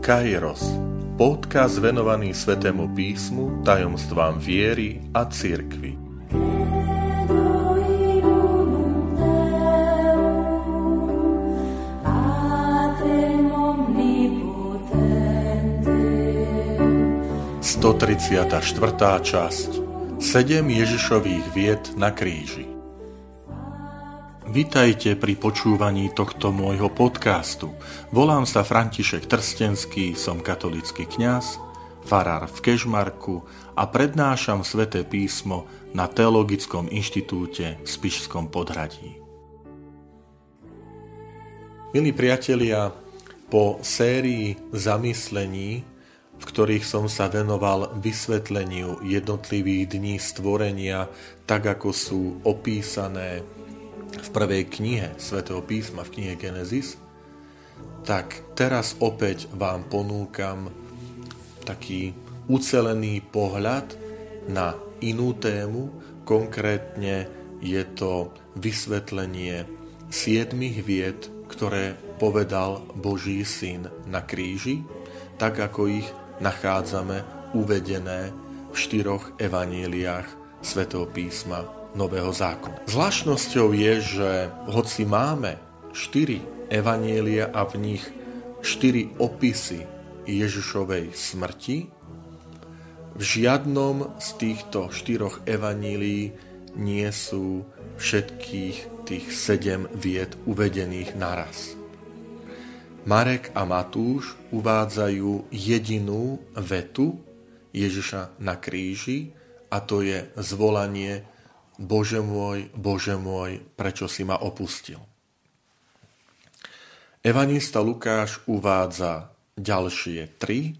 Kairos, podcast venovaný Svetému písmu, tajomstvám viery a cirkvi. Sto štvrtá časť. Sedem Ježišových vied na kríži Vitajte pri počúvaní tohto môjho podcastu. Volám sa František Trstenský, som katolický kňaz, farár v Kežmarku a prednášam sväté písmo na Teologickom inštitúte v Spišskom podhradí. Milí priatelia, po sérii zamyslení, v ktorých som sa venoval vysvetleniu jednotlivých dní stvorenia, tak ako sú opísané v prvej knihe svätého písma, v knihe Genesis, tak teraz opäť vám ponúkam taký ucelený pohľad na inú tému, konkrétne je to vysvetlenie siedmých vied, ktoré povedal Boží syn na kríži, tak ako ich nachádzame uvedené v štyroch evaníliách svätého písma Nového zákona. Zvláštnosťou je, že hoci máme štyri evanielia a v nich štyri opisy Ježišovej smrti, v žiadnom z týchto štyroch evanílií nie sú všetkých tých sedem vied uvedených naraz. Marek a Matúš uvádzajú jedinú vetu Ježiša na kríži a to je zvolanie Bože môj, Bože môj, prečo si ma opustil? Evanista Lukáš uvádza ďalšie tri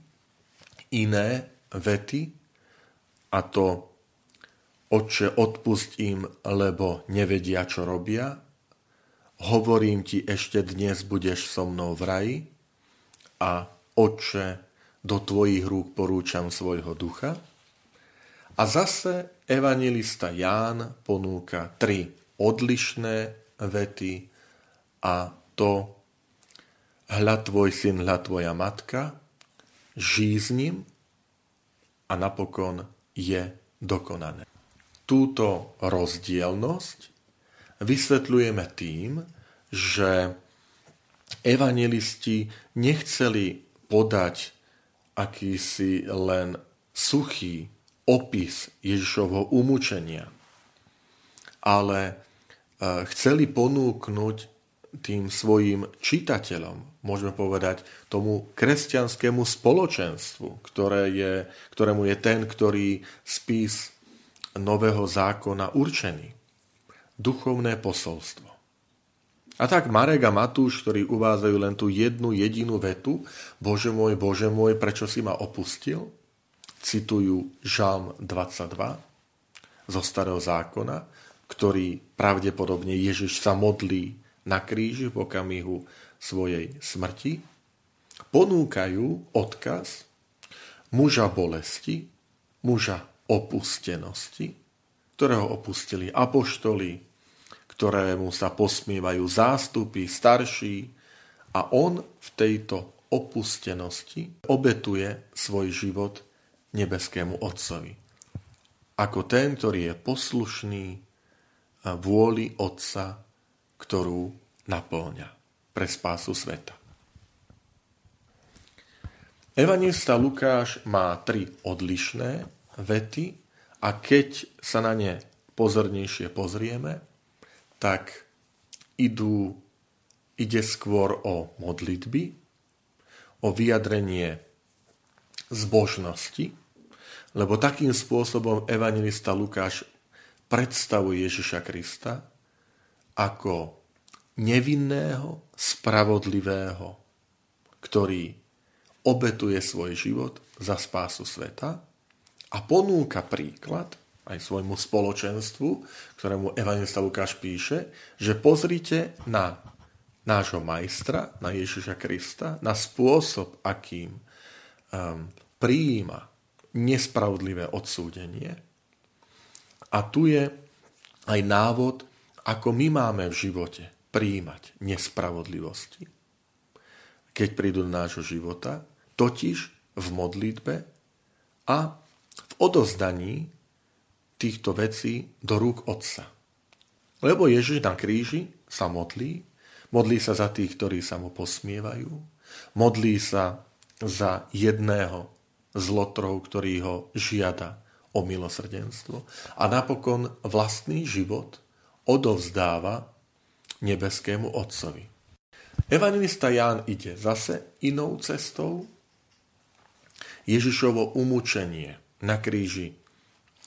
iné vety a to Otče, odpust im, lebo nevedia, čo robia. Hovorím ti, ešte dnes budeš so mnou v raji. A Otče, do tvojich rúk porúčam svojho ducha. A zase evangelista Ján ponúka tri odlišné vety a to hľa tvoj syn, hľa tvoja matka, žij s ním a napokon je dokonané. Túto rozdielnosť vysvetľujeme tým, že evangelisti nechceli podať akýsi len suchý opis Ježišovho umúčenia, ale e, chceli ponúknuť tým svojim čitateľom, môžeme povedať tomu kresťanskému spoločenstvu, ktoré je, ktorému je ten, ktorý spis nového zákona určený. Duchovné posolstvo. A tak Marek a Matúš, ktorí uvádzajú len tú jednu jedinú vetu, Bože môj, Bože môj, prečo si ma opustil? Citujú Žalm 22 zo Starého zákona, ktorý pravdepodobne Ježiš sa modlí na kríži v okamihu svojej smrti, ponúkajú odkaz muža bolesti, muža opustenosti, ktorého opustili apoštoli, ktorému sa posmievajú zástupy starší a on v tejto opustenosti obetuje svoj život nebeskému Otcovi. Ako ten, ktorý je poslušný vôli Otca, ktorú naplňa pre spásu sveta. Evangelista Lukáš má tri odlišné vety a keď sa na ne pozornejšie pozrieme, tak idú, ide skôr o modlitby, o vyjadrenie zbožnosti, lebo takým spôsobom evangelista Lukáš predstavuje Ježiša Krista ako nevinného, spravodlivého, ktorý obetuje svoj život za spásu sveta a ponúka príklad aj svojmu spoločenstvu, ktorému evangelista Lukáš píše, že pozrite na nášho majstra, na Ježiša Krista, na spôsob, akým um, prijíma nespravodlivé odsúdenie. A tu je aj návod, ako my máme v živote prijímať nespravodlivosti. Keď prídu do nášho života, totiž v modlitbe a v odozdaní týchto vecí do rúk Otca. Lebo Ježiš na kríži sa modlí, modlí sa za tých, ktorí sa mu posmievajú, modlí sa za jedného z lotrov, ktorý ho žiada o milosrdenstvo a napokon vlastný život odovzdáva nebeskému Otcovi. Evangelista Ján ide zase inou cestou. Ježišovo umúčenie na kríži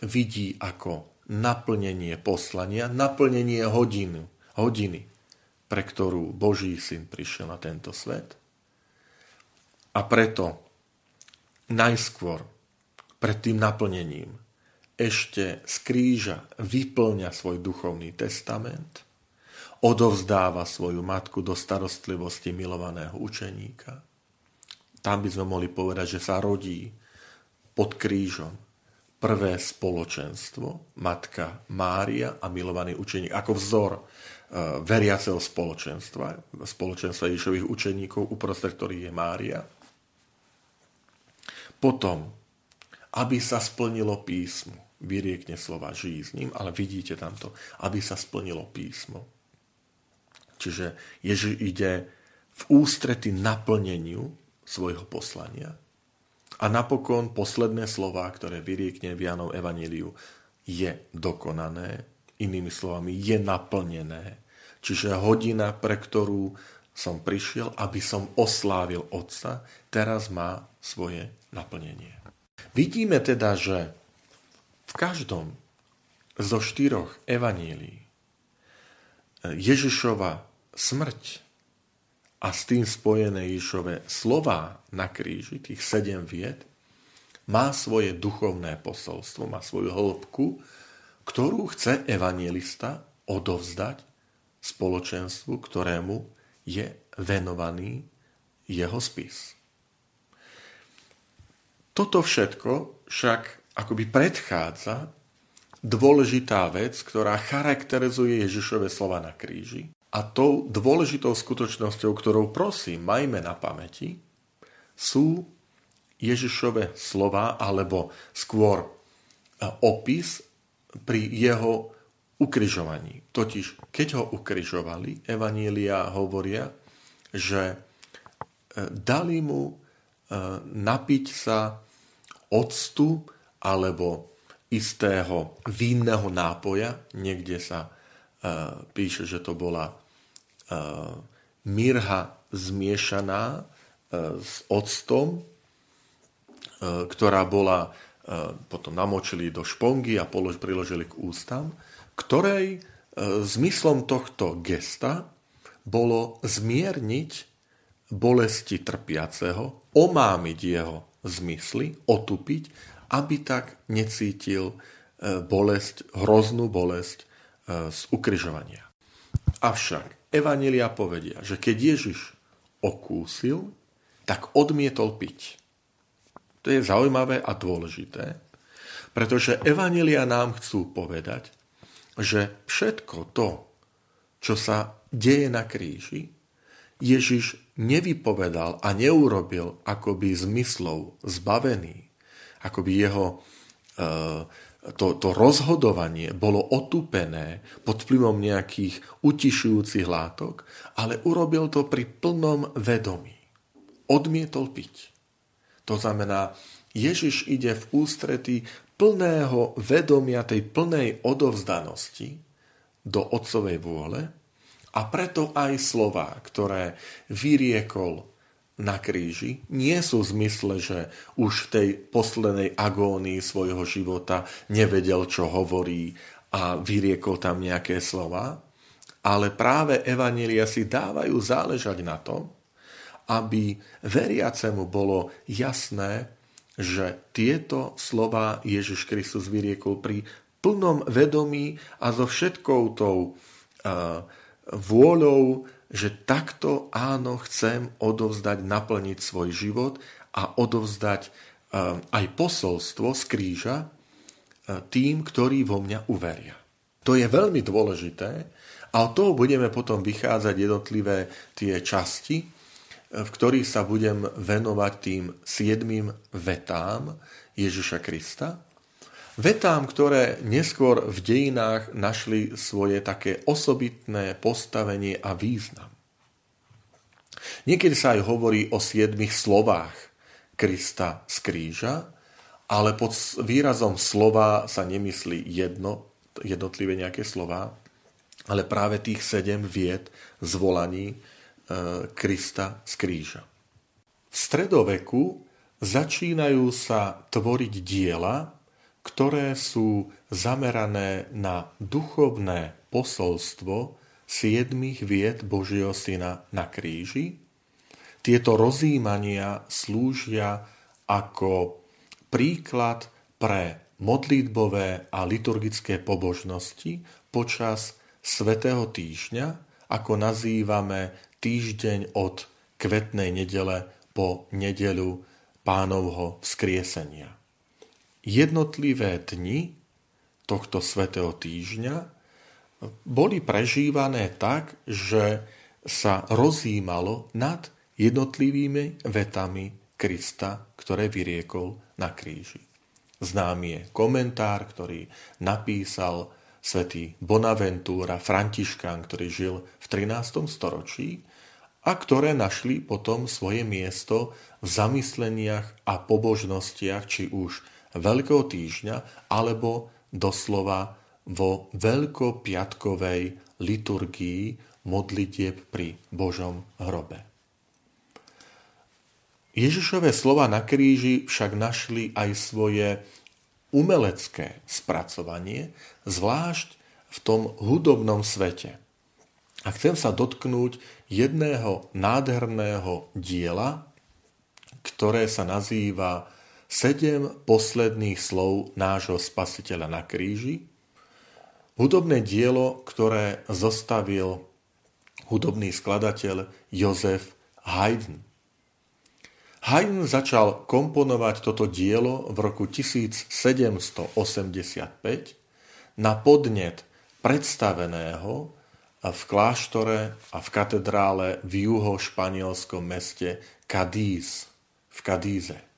vidí ako naplnenie poslania, naplnenie hodinu, hodiny, pre ktorú Boží syn prišiel na tento svet. A preto najskôr pred tým naplnením ešte z kríža vyplňa svoj duchovný testament, odovzdáva svoju matku do starostlivosti milovaného učeníka. Tam by sme mohli povedať, že sa rodí pod krížom prvé spoločenstvo, matka Mária a milovaný učeník, ako vzor e, veriaceho spoločenstva, spoločenstva Ježišových učeníkov, uprostred ktorých je Mária. Potom, aby sa splnilo písmo, vyriekne slova žij ale vidíte tamto, aby sa splnilo písmo. Čiže Ježiš ide v ústrety naplneniu svojho poslania. A napokon posledné slova, ktoré vyriekne v Janov Evaníliu, je dokonané, inými slovami, je naplnené. Čiže hodina, pre ktorú som prišiel, aby som oslávil Otca, teraz má svoje naplnenie. Vidíme teda, že v každom zo štyroch evanílií Ježišova smrť a s tým spojené Ježišové slova na kríži, tých sedem vied, má svoje duchovné posolstvo, má svoju hĺbku, ktorú chce evangelista odovzdať spoločenstvu, ktorému je venovaný jeho spis. Toto všetko však akoby predchádza dôležitá vec, ktorá charakterizuje Ježišove slova na kríži a tou dôležitou skutočnosťou, ktorou prosím, majme na pamäti, sú Ježišove slova, alebo skôr e, opis pri jeho ukrižovaní. Totiž, keď ho ukrižovali, Evanília hovoria, že e, dali mu e, napiť sa octu alebo istého vínneho nápoja. Niekde sa píše, že to bola E, mirha zmiešaná e, s octom, e, ktorá bola potom namočili do špongy a polož, priložili k ústam, ktorej zmyslom tohto gesta bolo zmierniť bolesti trpiaceho, omámiť jeho zmysly, otupiť, aby tak necítil bolesť, hroznú bolesť z ukryžovania. Avšak Evanelia povedia, že keď Ježiš okúsil, tak odmietol piť. To je zaujímavé a dôležité, pretože Evanelia nám chcú povedať, že všetko to, čo sa deje na kríži, Ježiš nevypovedal a neurobil akoby zmyslov zbavený, akoby jeho e, to, to rozhodovanie bolo otupené pod vplyvom nejakých utišujúcich látok, ale urobil to pri plnom vedomí. Odmietol piť. To znamená, Ježiš ide v ústretí plného vedomia tej plnej odovzdanosti do Otcovej vôle a preto aj slova, ktoré vyriekol na kríži nie sú v zmysle, že už v tej poslednej agónii svojho života nevedel, čo hovorí a vyriekol tam nejaké slova, ale práve Evanília si dávajú záležať na tom, aby veriacemu bolo jasné, že tieto slova Ježiš Kristus vyriekol pri plnom vedomí a so všetkou tou uh, vôľou že takto áno, chcem odovzdať, naplniť svoj život a odovzdať eh, aj posolstvo z kríža eh, tým, ktorí vo mňa uveria. To je veľmi dôležité a od toho budeme potom vychádzať jednotlivé tie časti, v ktorých sa budem venovať tým siedmým vetám Ježiša Krista. Vetám, ktoré neskôr v dejinách našli svoje také osobitné postavenie a význam. Niekedy sa aj hovorí o siedmých slovách Krista z kríža, ale pod výrazom slova sa nemyslí jedno, jednotlivé nejaké slova, ale práve tých sedem vied zvolaní e, Krista z kríža. V stredoveku začínajú sa tvoriť diela, ktoré sú zamerané na duchovné posolstvo siedmých vied Božieho Syna na kríži. Tieto rozímania slúžia ako príklad pre modlitbové a liturgické pobožnosti počas Svetého týždňa, ako nazývame týždeň od kvetnej nedele po nedeľu pánovho vzkriesenia. Jednotlivé dni tohto svetého týždňa boli prežívané tak, že sa rozímalo nad jednotlivými vetami Krista, ktoré vyriekol na kríži. Známy je komentár, ktorý napísal svätý Bonaventura Františkán, ktorý žil v 13. storočí a ktoré našli potom svoje miesto v zamysleniach a pobožnostiach či už Veľkého týždňa alebo doslova vo veľkopiatkovej liturgii modlitieb pri Božom hrobe. Ježišové slova na kríži však našli aj svoje umelecké spracovanie, zvlášť v tom hudobnom svete. A chcem sa dotknúť jedného nádherného diela, ktoré sa nazýva Sedem posledných slov nášho spasiteľa na kríži, Hudobné dielo, ktoré zostavil hudobný skladateľ Jozef Haydn. Haydn začal komponovať toto dielo v roku 1785 na podnet predstaveného v kláštore a v katedrále v juho-španielskom meste Cadiz, v Kadíze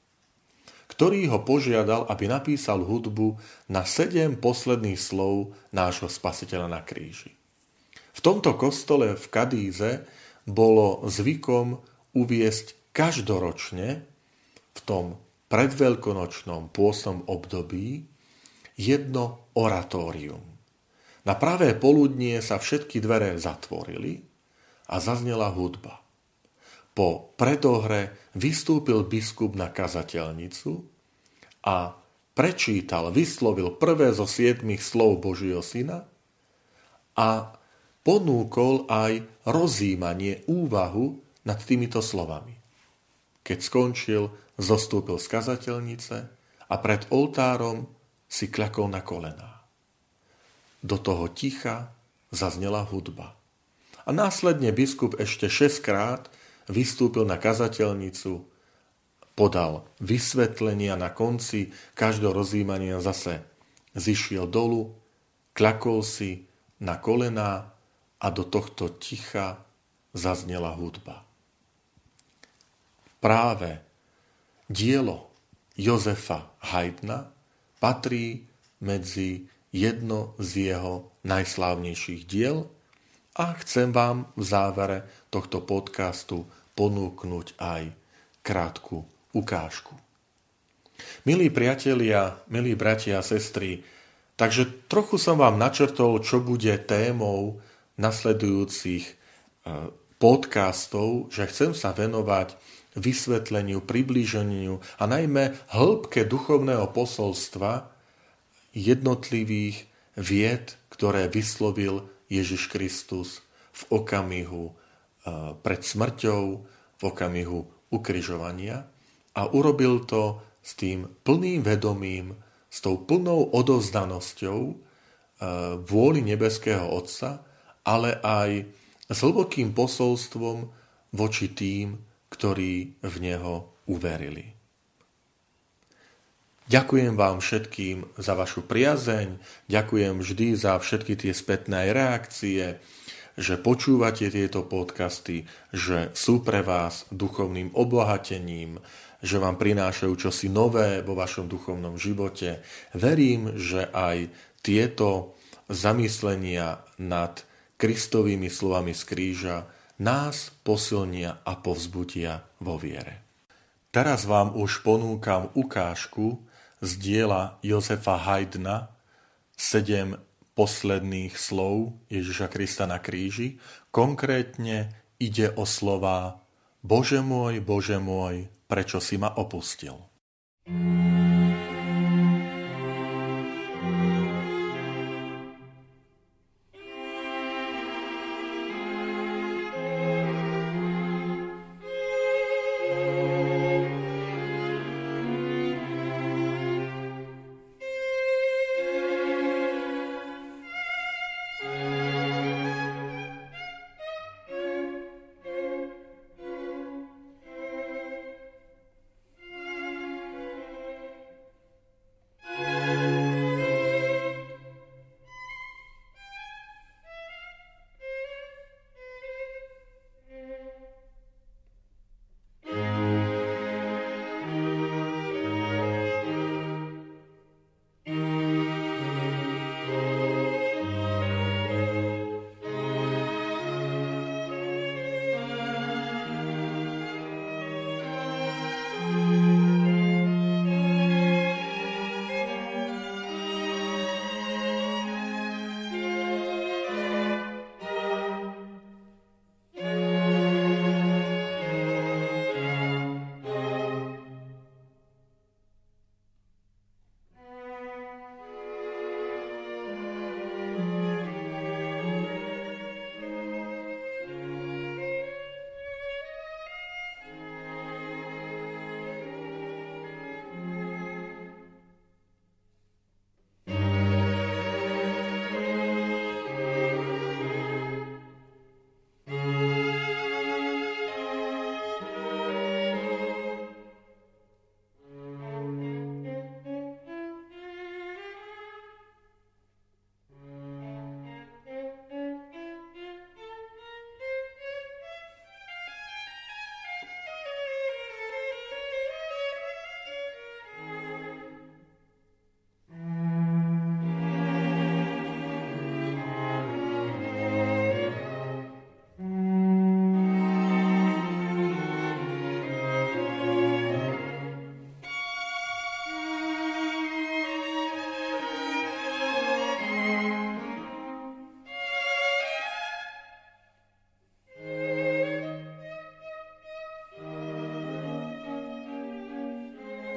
ktorý ho požiadal, aby napísal hudbu na sedem posledných slov nášho spasiteľa na kríži. V tomto kostole v Kadíze bolo zvykom uviesť každoročne v tom predveľkonočnom pôsom období jedno oratórium. Na pravé poludnie sa všetky dvere zatvorili a zaznela hudba. Po predohre vystúpil biskup na kazateľnicu a prečítal, vyslovil prvé zo siedmých slov Božieho syna a ponúkol aj rozímanie, úvahu nad týmito slovami. Keď skončil, zostúpil z kazateľnice a pred oltárom si kľakol na kolená. Do toho ticha zaznela hudba. A následne biskup ešte šestkrát vystúpil na kazateľnicu, podal vysvetlenia na konci každého rozjímania zase zišiel dolu, kľakol si na kolená a do tohto ticha zaznela hudba. Práve dielo Jozefa Haydna patrí medzi jedno z jeho najslávnejších diel a chcem vám v závere tohto podcastu ponúknuť aj krátku ukážku. Milí priatelia, milí bratia a sestry, takže trochu som vám načrtol, čo bude témou nasledujúcich e, podcastov, že chcem sa venovať vysvetleniu, priblíženiu a najmä hĺbke duchovného posolstva jednotlivých vied, ktoré vyslovil Ježiš Kristus v okamihu e, pred smrťou, v okamihu ukryžovania a urobil to s tým plným vedomím, s tou plnou odovzdanosťou e, vôli nebeského Otca, ale aj s hlbokým posolstvom voči tým, ktorí v Neho uverili. Ďakujem vám všetkým za vašu priazeň, ďakujem vždy za všetky tie spätné reakcie, že počúvate tieto podcasty, že sú pre vás duchovným obohatením, že vám prinášajú čosi nové vo vašom duchovnom živote. Verím, že aj tieto zamyslenia nad Kristovými slovami z kríža nás posilnia a povzbudia vo viere. Teraz vám už ponúkam ukážku z diela Jozefa Haydna sedem posledných slov Ježiša Krista na kríži. Konkrétne ide o slova Bože môj, Bože môj, prečo si ma opustil.